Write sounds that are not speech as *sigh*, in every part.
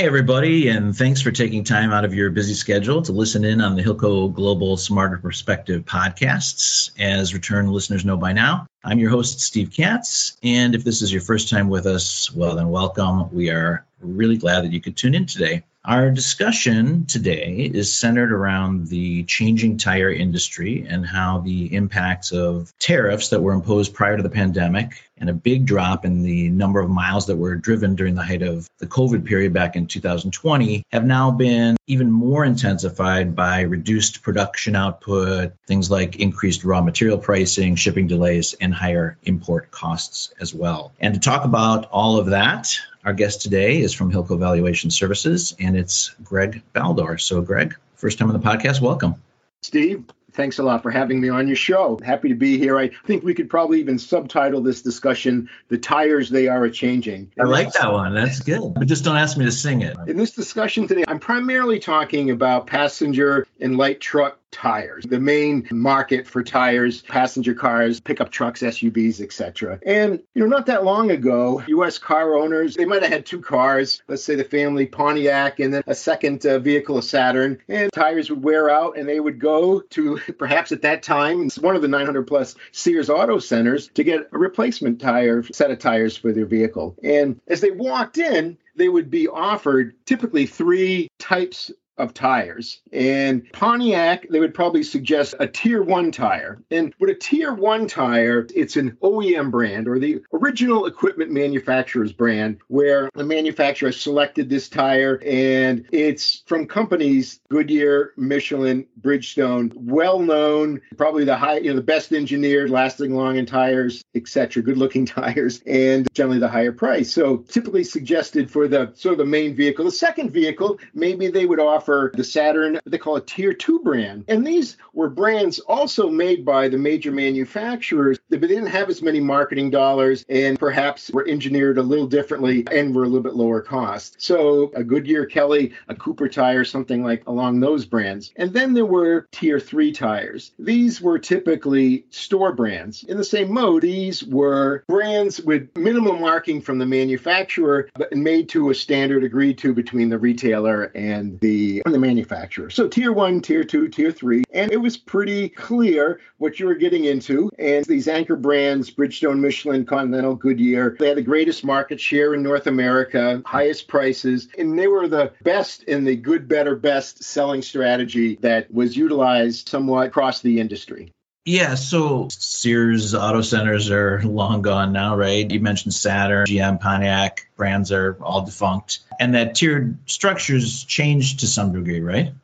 Hi, everybody, and thanks for taking time out of your busy schedule to listen in on the Hilco Global Smarter Perspective podcasts. As return listeners know by now, I'm your host, Steve Katz. And if this is your first time with us, well, then welcome. We are really glad that you could tune in today. Our discussion today is centered around the changing tire industry and how the impacts of tariffs that were imposed prior to the pandemic and a big drop in the number of miles that were driven during the height of the COVID period back in 2020 have now been even more intensified by reduced production output, things like increased raw material pricing, shipping delays, and higher import costs as well. And to talk about all of that, our guest today is from Hilco Valuation Services, and it's Greg Baldor. So, Greg, first time on the podcast, welcome. Steve, thanks a lot for having me on your show. Happy to be here. I think we could probably even subtitle this discussion The Tires They Are a Changing. I like that one. That's good. But just don't ask me to sing it. In this discussion today, I'm primarily talking about passenger and light truck tires. The main market for tires, passenger cars, pickup trucks, SUVs, etc. And you know, not that long ago, US car owners, they might have had two cars, let's say the family Pontiac and then a second uh, vehicle a Saturn, and tires would wear out and they would go to perhaps at that time one of the 900 plus Sears Auto Centers to get a replacement tire set of tires for their vehicle. And as they walked in, they would be offered typically three types of tires. And Pontiac, they would probably suggest a tier one tire. And with a tier one tire, it's an OEM brand or the original equipment manufacturer's brand, where the manufacturer selected this tire and it's from companies Goodyear, Michelin, Bridgestone, well known, probably the high, you know, the best engineered, lasting long in tires, etc., good looking *laughs* tires, and generally the higher price. So typically suggested for the sort of the main vehicle. The second vehicle, maybe they would offer for the Saturn, they call it Tier 2 brand. And these were brands also made by the major manufacturers, but they didn't have as many marketing dollars and perhaps were engineered a little differently and were a little bit lower cost. So a Goodyear Kelly, a Cooper tire, something like along those brands. And then there were Tier 3 tires. These were typically store brands. In the same mode, these were brands with minimum marking from the manufacturer, but made to a standard agreed to between the retailer and the the manufacturer. So tier one, tier two, tier three. And it was pretty clear what you were getting into. And these anchor brands, Bridgestone, Michelin, Continental, Goodyear, they had the greatest market share in North America, highest prices, and they were the best in the good, better, best selling strategy that was utilized somewhat across the industry. Yeah, so Sears auto centers are long gone now, right? You mentioned Saturn, GM, Pontiac brands are all defunct, and that tiered structures changed to some degree, right?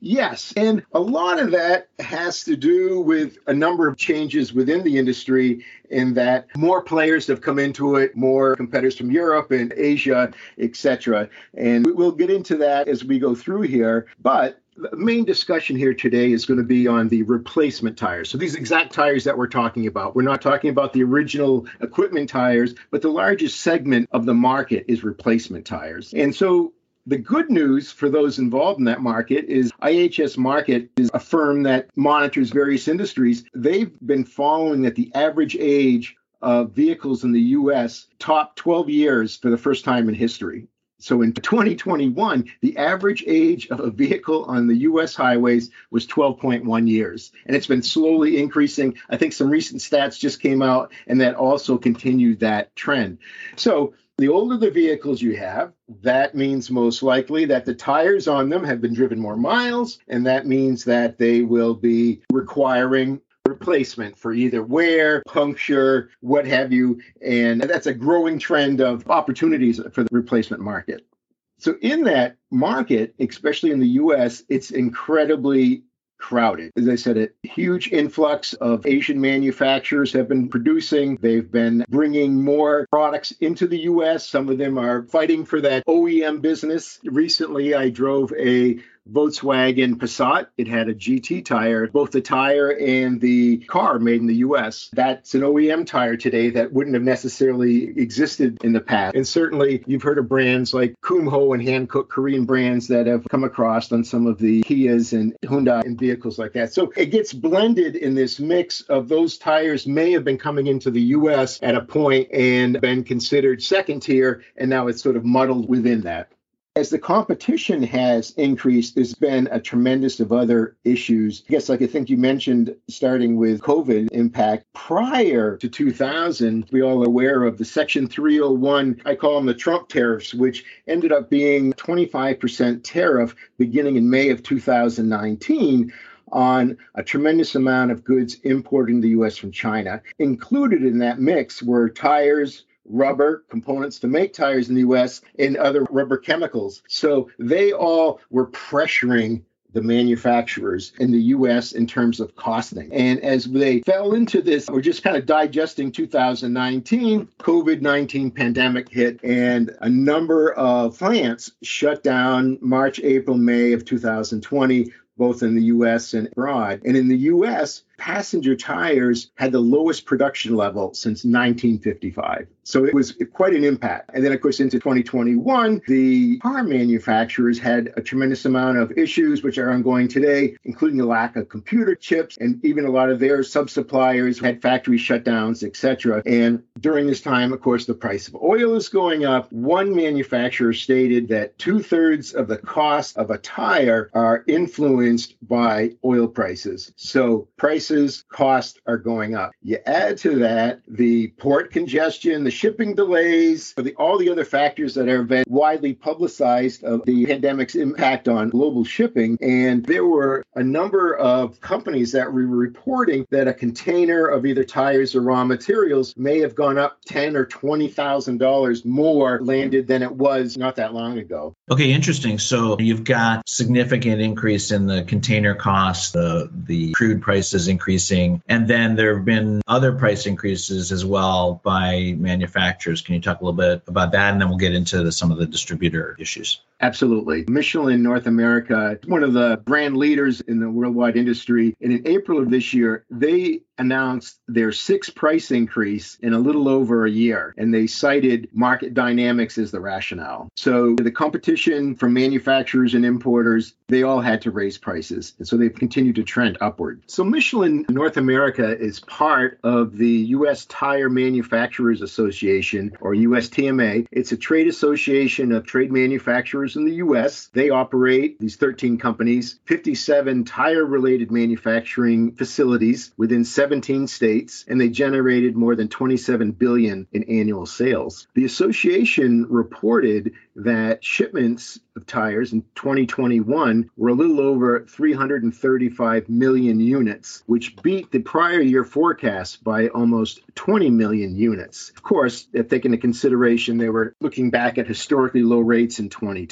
Yes. And a lot of that has to do with a number of changes within the industry, in that more players have come into it, more competitors from Europe and Asia, etc. And we'll get into that as we go through here. But main discussion here today is going to be on the replacement tires. So these exact tires that we're talking about, we're not talking about the original equipment tires, but the largest segment of the market is replacement tires. And so the good news for those involved in that market is IHS Markit is a firm that monitors various industries. They've been following that the average age of vehicles in the US top 12 years for the first time in history. So in 2021, the average age of a vehicle on the US highways was 12.1 years. And it's been slowly increasing. I think some recent stats just came out and that also continued that trend. So the older the vehicles you have, that means most likely that the tires on them have been driven more miles, and that means that they will be requiring replacement for either wear, puncture, what have you. And that's a growing trend of opportunities for the replacement market. So, in that market, especially in the US, it's incredibly crowded. As I said, a huge influx of Asian manufacturers have been producing. They've been bringing more products into the US. Some of them are fighting for that OEM business. Recently, I drove a Volkswagen Passat. It had a GT tire, both the tire and the car made in the US. That's an OEM tire today that wouldn't have necessarily existed in the past. And certainly you've heard of brands like Kumho and Hankook, Korean brands that have come across on some of the Kias and Hyundai and vehicles like that. So it gets blended in this mix of those tires may have been coming into the US at a point and been considered second tier, and now it's sort of muddled within that. As the competition has increased, there's been a tremendous of other issues. I guess, like I think you mentioned, starting with COVID impact. Prior to 2000, we all are aware of the Section 301, I call them the Trump tariffs, which ended up being 25% tariff beginning in May of 2019 on a tremendous amount of goods imported in the US from China. Included in that mix were tires, rubber components to make tires in the US and other rubber chemicals. So they all were pressuring the manufacturers in the US in terms of costing. And as they fell into this, we're just kind of digesting 2019, COVID 19 pandemic hit, and a number of plants shut down March, April, May of 2020 both in the US and abroad. And in the US, passenger tires had the lowest production level since 1955. So it was quite an impact. And then, of course, into 2021, the car manufacturers had a tremendous amount of issues, which are ongoing today, including the lack of computer chips, and even a lot of their sub suppliers had factory shutdowns, etc. And during this time, of course, the price of oil is going up. One manufacturer stated that two thirds of the cost of a tire are influenced by oil prices. So prices, costs are going up. You add to that the port congestion, the shipping delays, the, all the other factors that have been widely publicized of the pandemic's impact on global shipping. And there were a number of companies that were reporting that a container of either tires or raw materials may have gone up ten or twenty thousand dollars more landed than it was not that long ago. Okay, interesting. So you've got significant increase in the container costs, the the crude prices increasing, and then there have been other price increases as well by manufacturers manufacturers. Can you talk a little bit about that? And then we'll get into the, some of the distributor issues. Absolutely. Michelin North America, one of the brand leaders in the worldwide industry. And in April of this year, they announced their sixth price increase in a little over a year. And they cited market dynamics as the rationale. So the competition from manufacturers and importers, they all had to raise prices. And so they've continued to trend upward. So Michelin North America is part of the U.S. Tire Manufacturers Association, or USTMA. It's a trade association of trade manufacturers in the U.S. They operate these 13 companies, 57 tire related manufacturing facilities within 17 states, and they generated more than 27 billion in annual sales. The association reported that shipments of tires in 2021 were a little over 335 million units, which beat the prior year forecast by almost 20 million units. Of course, if taken into consideration, they were looking back at historically low rates in 2020.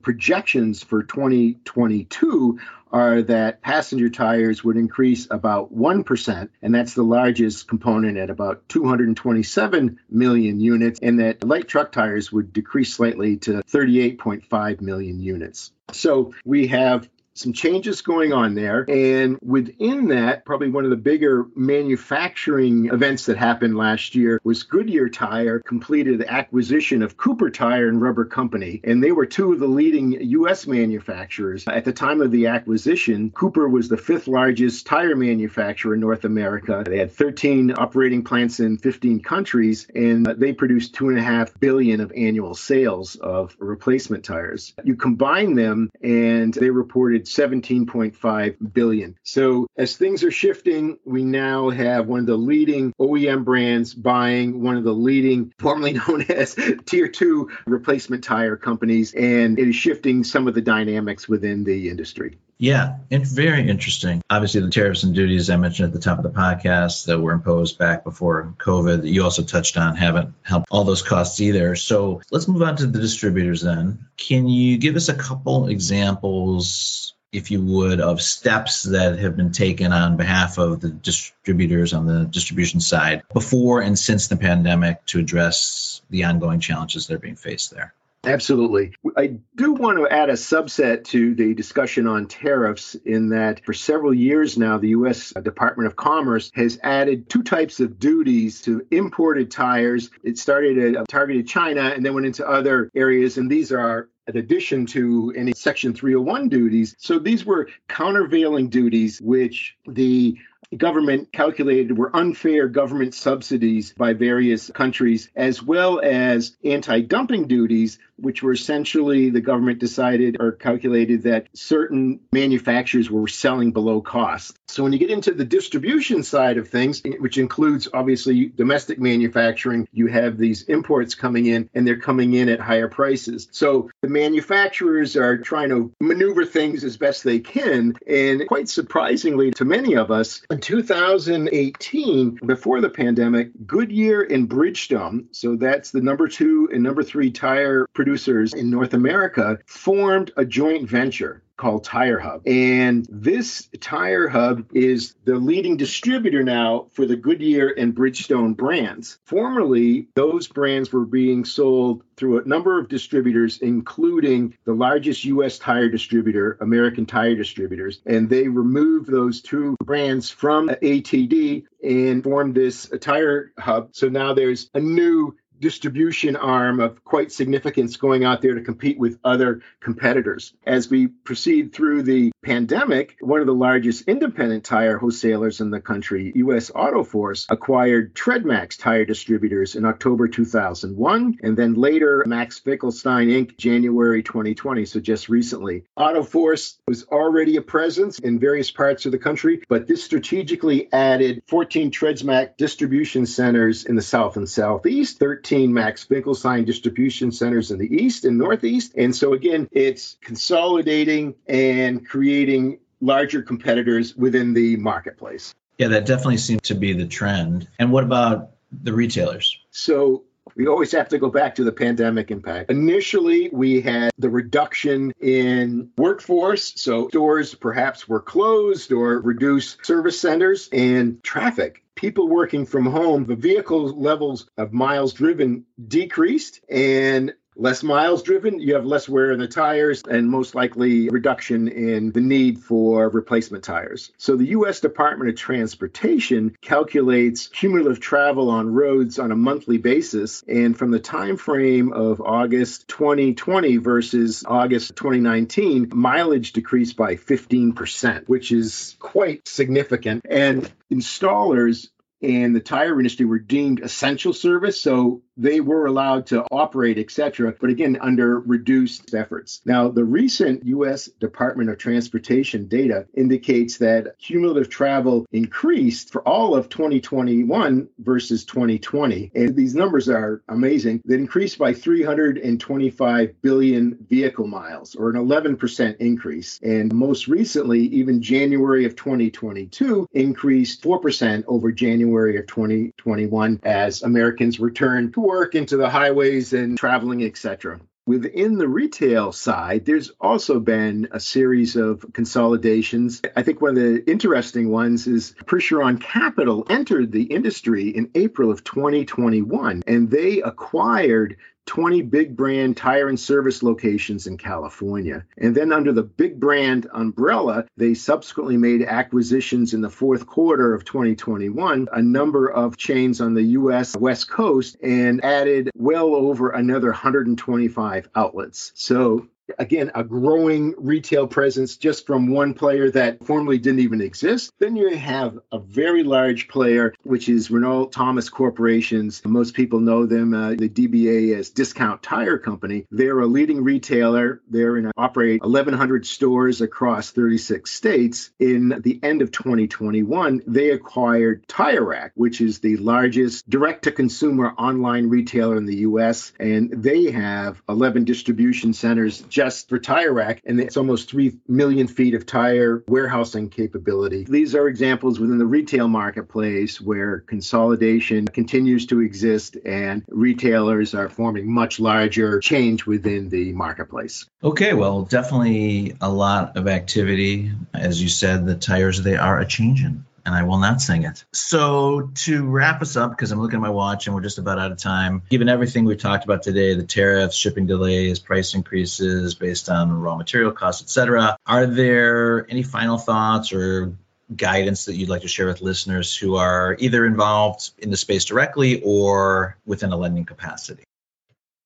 Projections for 2022 are that passenger tires would increase about 1%, and that's the largest component at about 227 million units, and that light truck tires would decrease slightly to 38.5 million units. So we have some changes going on there. And within that, probably one of the bigger manufacturing events that happened last year was Goodyear Tire completed the acquisition of Cooper Tire and Rubber Company. And they were two of the leading U.S. manufacturers. At the time of the acquisition, Cooper was the fifth largest tire manufacturer in North America. They had 13 operating plants in 15 countries, and they produced two and a half billion of annual sales of replacement tires. You combine them, and they reported 17.5 billion. So as things are shifting, we now have one of the leading OEM brands buying one of the leading, formerly known *laughs* as tier two replacement tire companies, and it is shifting some of the dynamics within the industry. Yeah, and very interesting. Obviously, the tariffs and duties I mentioned at the top of the podcast that were imposed back before COVID, that you also touched on, haven't helped all those costs either. So let's move on to the distributors then. Can you give us a couple examples, if you would, of steps that have been taken on behalf of the distributors on the distribution side before and since the pandemic to address the ongoing challenges that are being faced there? Absolutely. I do want to add a subset to the discussion on tariffs in that for several years now, the U.S. Department of Commerce has added two types of duties to imported tires. It started at uh, targeted China and then went into other areas. And these are in addition to any Section 301 duties. So these were countervailing duties, which the government calculated were unfair government subsidies by various countries, as well as anti dumping duties, which were essentially the government decided or calculated that certain manufacturers were selling below cost. So when you get into the distribution side of things, which includes obviously domestic manufacturing, you have these imports coming in and they're coming in at higher prices. So the manufacturers are trying to maneuver things as best they can. And quite surprisingly to many of us, 2018, before the pandemic, Goodyear and Bridgestone, so that's the number two and number three tire producers in North America, formed a joint venture called Tire Hub. And this Tire Hub is the leading distributor now for the Goodyear and Bridgestone brands. Formerly, those brands were being sold through a number of distributors, including the largest U.S. tire distributor, American Tire Distributors. And they removed those two brands from ATD and formed this Tire Hub. So now there's a new distribution arm of quite significance going out there to compete with other competitors. As we proceed through the pandemic, one of the largest independent tire wholesalers in the country, US Auto Force, acquired TreadMaxx tire distributors in October 2001, and then later Max Finkelstein Inc. January 2020, so just recently. Auto Force was already a presence in various parts of the country, but this strategically added 14 TreadMaxx distribution centers in the south and southeast, 13 15 Max Finkelstein distribution centers in the east and northeast. And so, again, it's consolidating and creating larger competitors within the marketplace. Yeah, that definitely seems to be the trend. And what about the retailers? So, we always have to go back to the pandemic impact. Initially, we had the reduction in workforce. So stores perhaps were closed or reduced service centers and traffic people working from home, the vehicle levels of miles driven decreased and less miles driven, you have less wear in the tires and most likely reduction in the need for replacement tires. So the US Department of Transportation calculates cumulative travel on roads on a monthly basis and from the time frame of August 2020 versus August 2019, mileage decreased by 15%, which is quite significant. And installers and the tire industry were deemed essential service. So they were allowed to operate, etc., but again, under reduced efforts. Now, the recent U.S. Department of Transportation data indicates that cumulative travel increased for all of 2021 versus 2020. And these numbers are amazing. That increased by 325 billion vehicle miles, or an 11% increase. And most recently, even January of 2022 increased 4% over January of 2021 as Americans returned to work into the highways and traveling, etc. Within the retail side, there's also been a series of consolidations. I think one of the interesting ones is Percheron Capital entered the industry in April of 2021, and they acquired 20 big brand tire and service locations in California. And then under the big brand umbrella, they subsequently made acquisitions in the fourth quarter of 2021, a number of chains on the US West Coast, and added well over another 125 outlets. So again, a growing retail presence just from one player that formerly didn't even exist. Then you have a very large player, which is Reinalt-Thomas Corporations. Most people know them, uh, the DBA as Discount Tire Company. They're a leading retailer. They're in operate 1,100 stores across 36 states. In the end of 2021, they acquired Tire Rack, which is the largest direct-to-consumer online retailer in the U.S., and they have 11 distribution centers just for Tire Rack, and it's almost 3 million feet of tire warehousing capability. These are examples within the retail marketplace where consolidation continues to exist and retailers are forming much larger change within the marketplace. Okay, well, definitely a lot of activity. As you said, the tires, they are a changing and I will not sing it. So, to wrap us up, because I'm looking at my watch and we're just about out of time, given everything we've talked about today the tariffs, shipping delays, price increases based on raw material costs, etc. are there any final thoughts or guidance that you'd like to share with listeners who are either involved in the space directly or within a lending capacity?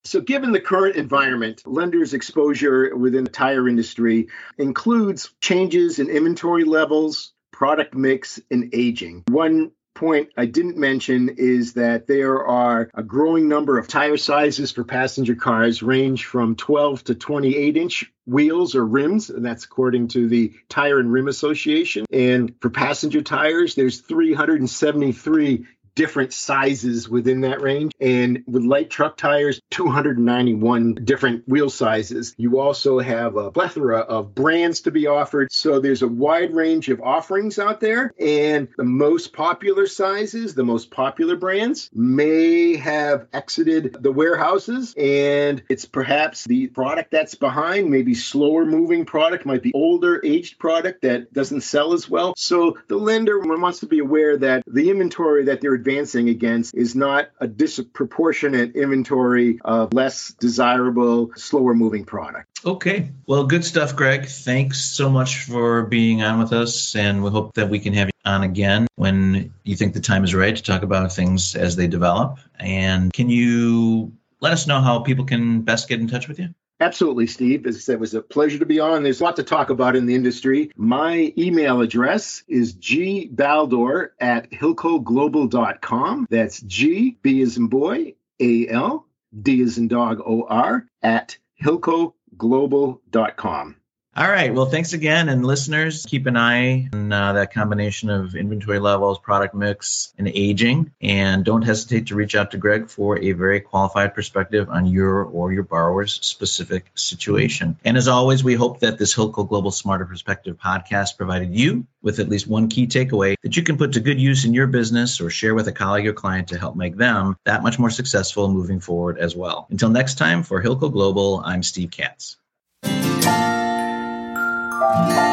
So, given the current environment, lenders' exposure within the tire industry includes changes in inventory levels, product mix and aging. One point I didn't mention is that there are a growing number of tire sizes for passenger cars, range from 12 to 28 inch wheels or rims, and that's according to the Tire and Rim Association. And for passenger tires, there's 373 different sizes within that range. And with light truck tires, 291 different wheel sizes. You also have a plethora of brands to be offered. So there's a wide range of offerings out there. And the most popular sizes, the most popular brands may have exited the warehouses. And it's perhaps the product that's behind, maybe slower moving product, might be older, aged product that doesn't sell as well. So the lender wants to be aware that the inventory that they're advancing against is not a disproportionate inventory of less desirable, slower moving product. Okay. Well, good stuff, Greg. Thanks so much for being on with us. And we hope that we can have you on again when you think the time is right to talk about things as they develop. And can you let us know how people can best get in touch with you? Absolutely, Steve. As I said, it was a pleasure to be on. There's a lot to talk about in the industry. My email address is gbaldor at hilcoglobal.com. That's G, B as in boy, A L, D as in dog, O R, at hilcoglobal.com. All right. Well, thanks again. And listeners, keep an eye on uh, that combination of inventory levels, product mix, and aging. And don't hesitate to reach out to Greg for a very qualified perspective on your or your borrower's specific situation. And as always, we hope that this Hilco Global Smarter Perspective podcast provided you with at least one key takeaway that you can put to good use in your business or share with a colleague or client to help make them that much more successful moving forward as well. Until next time, for Hilco Global, I'm Steve Katz. Música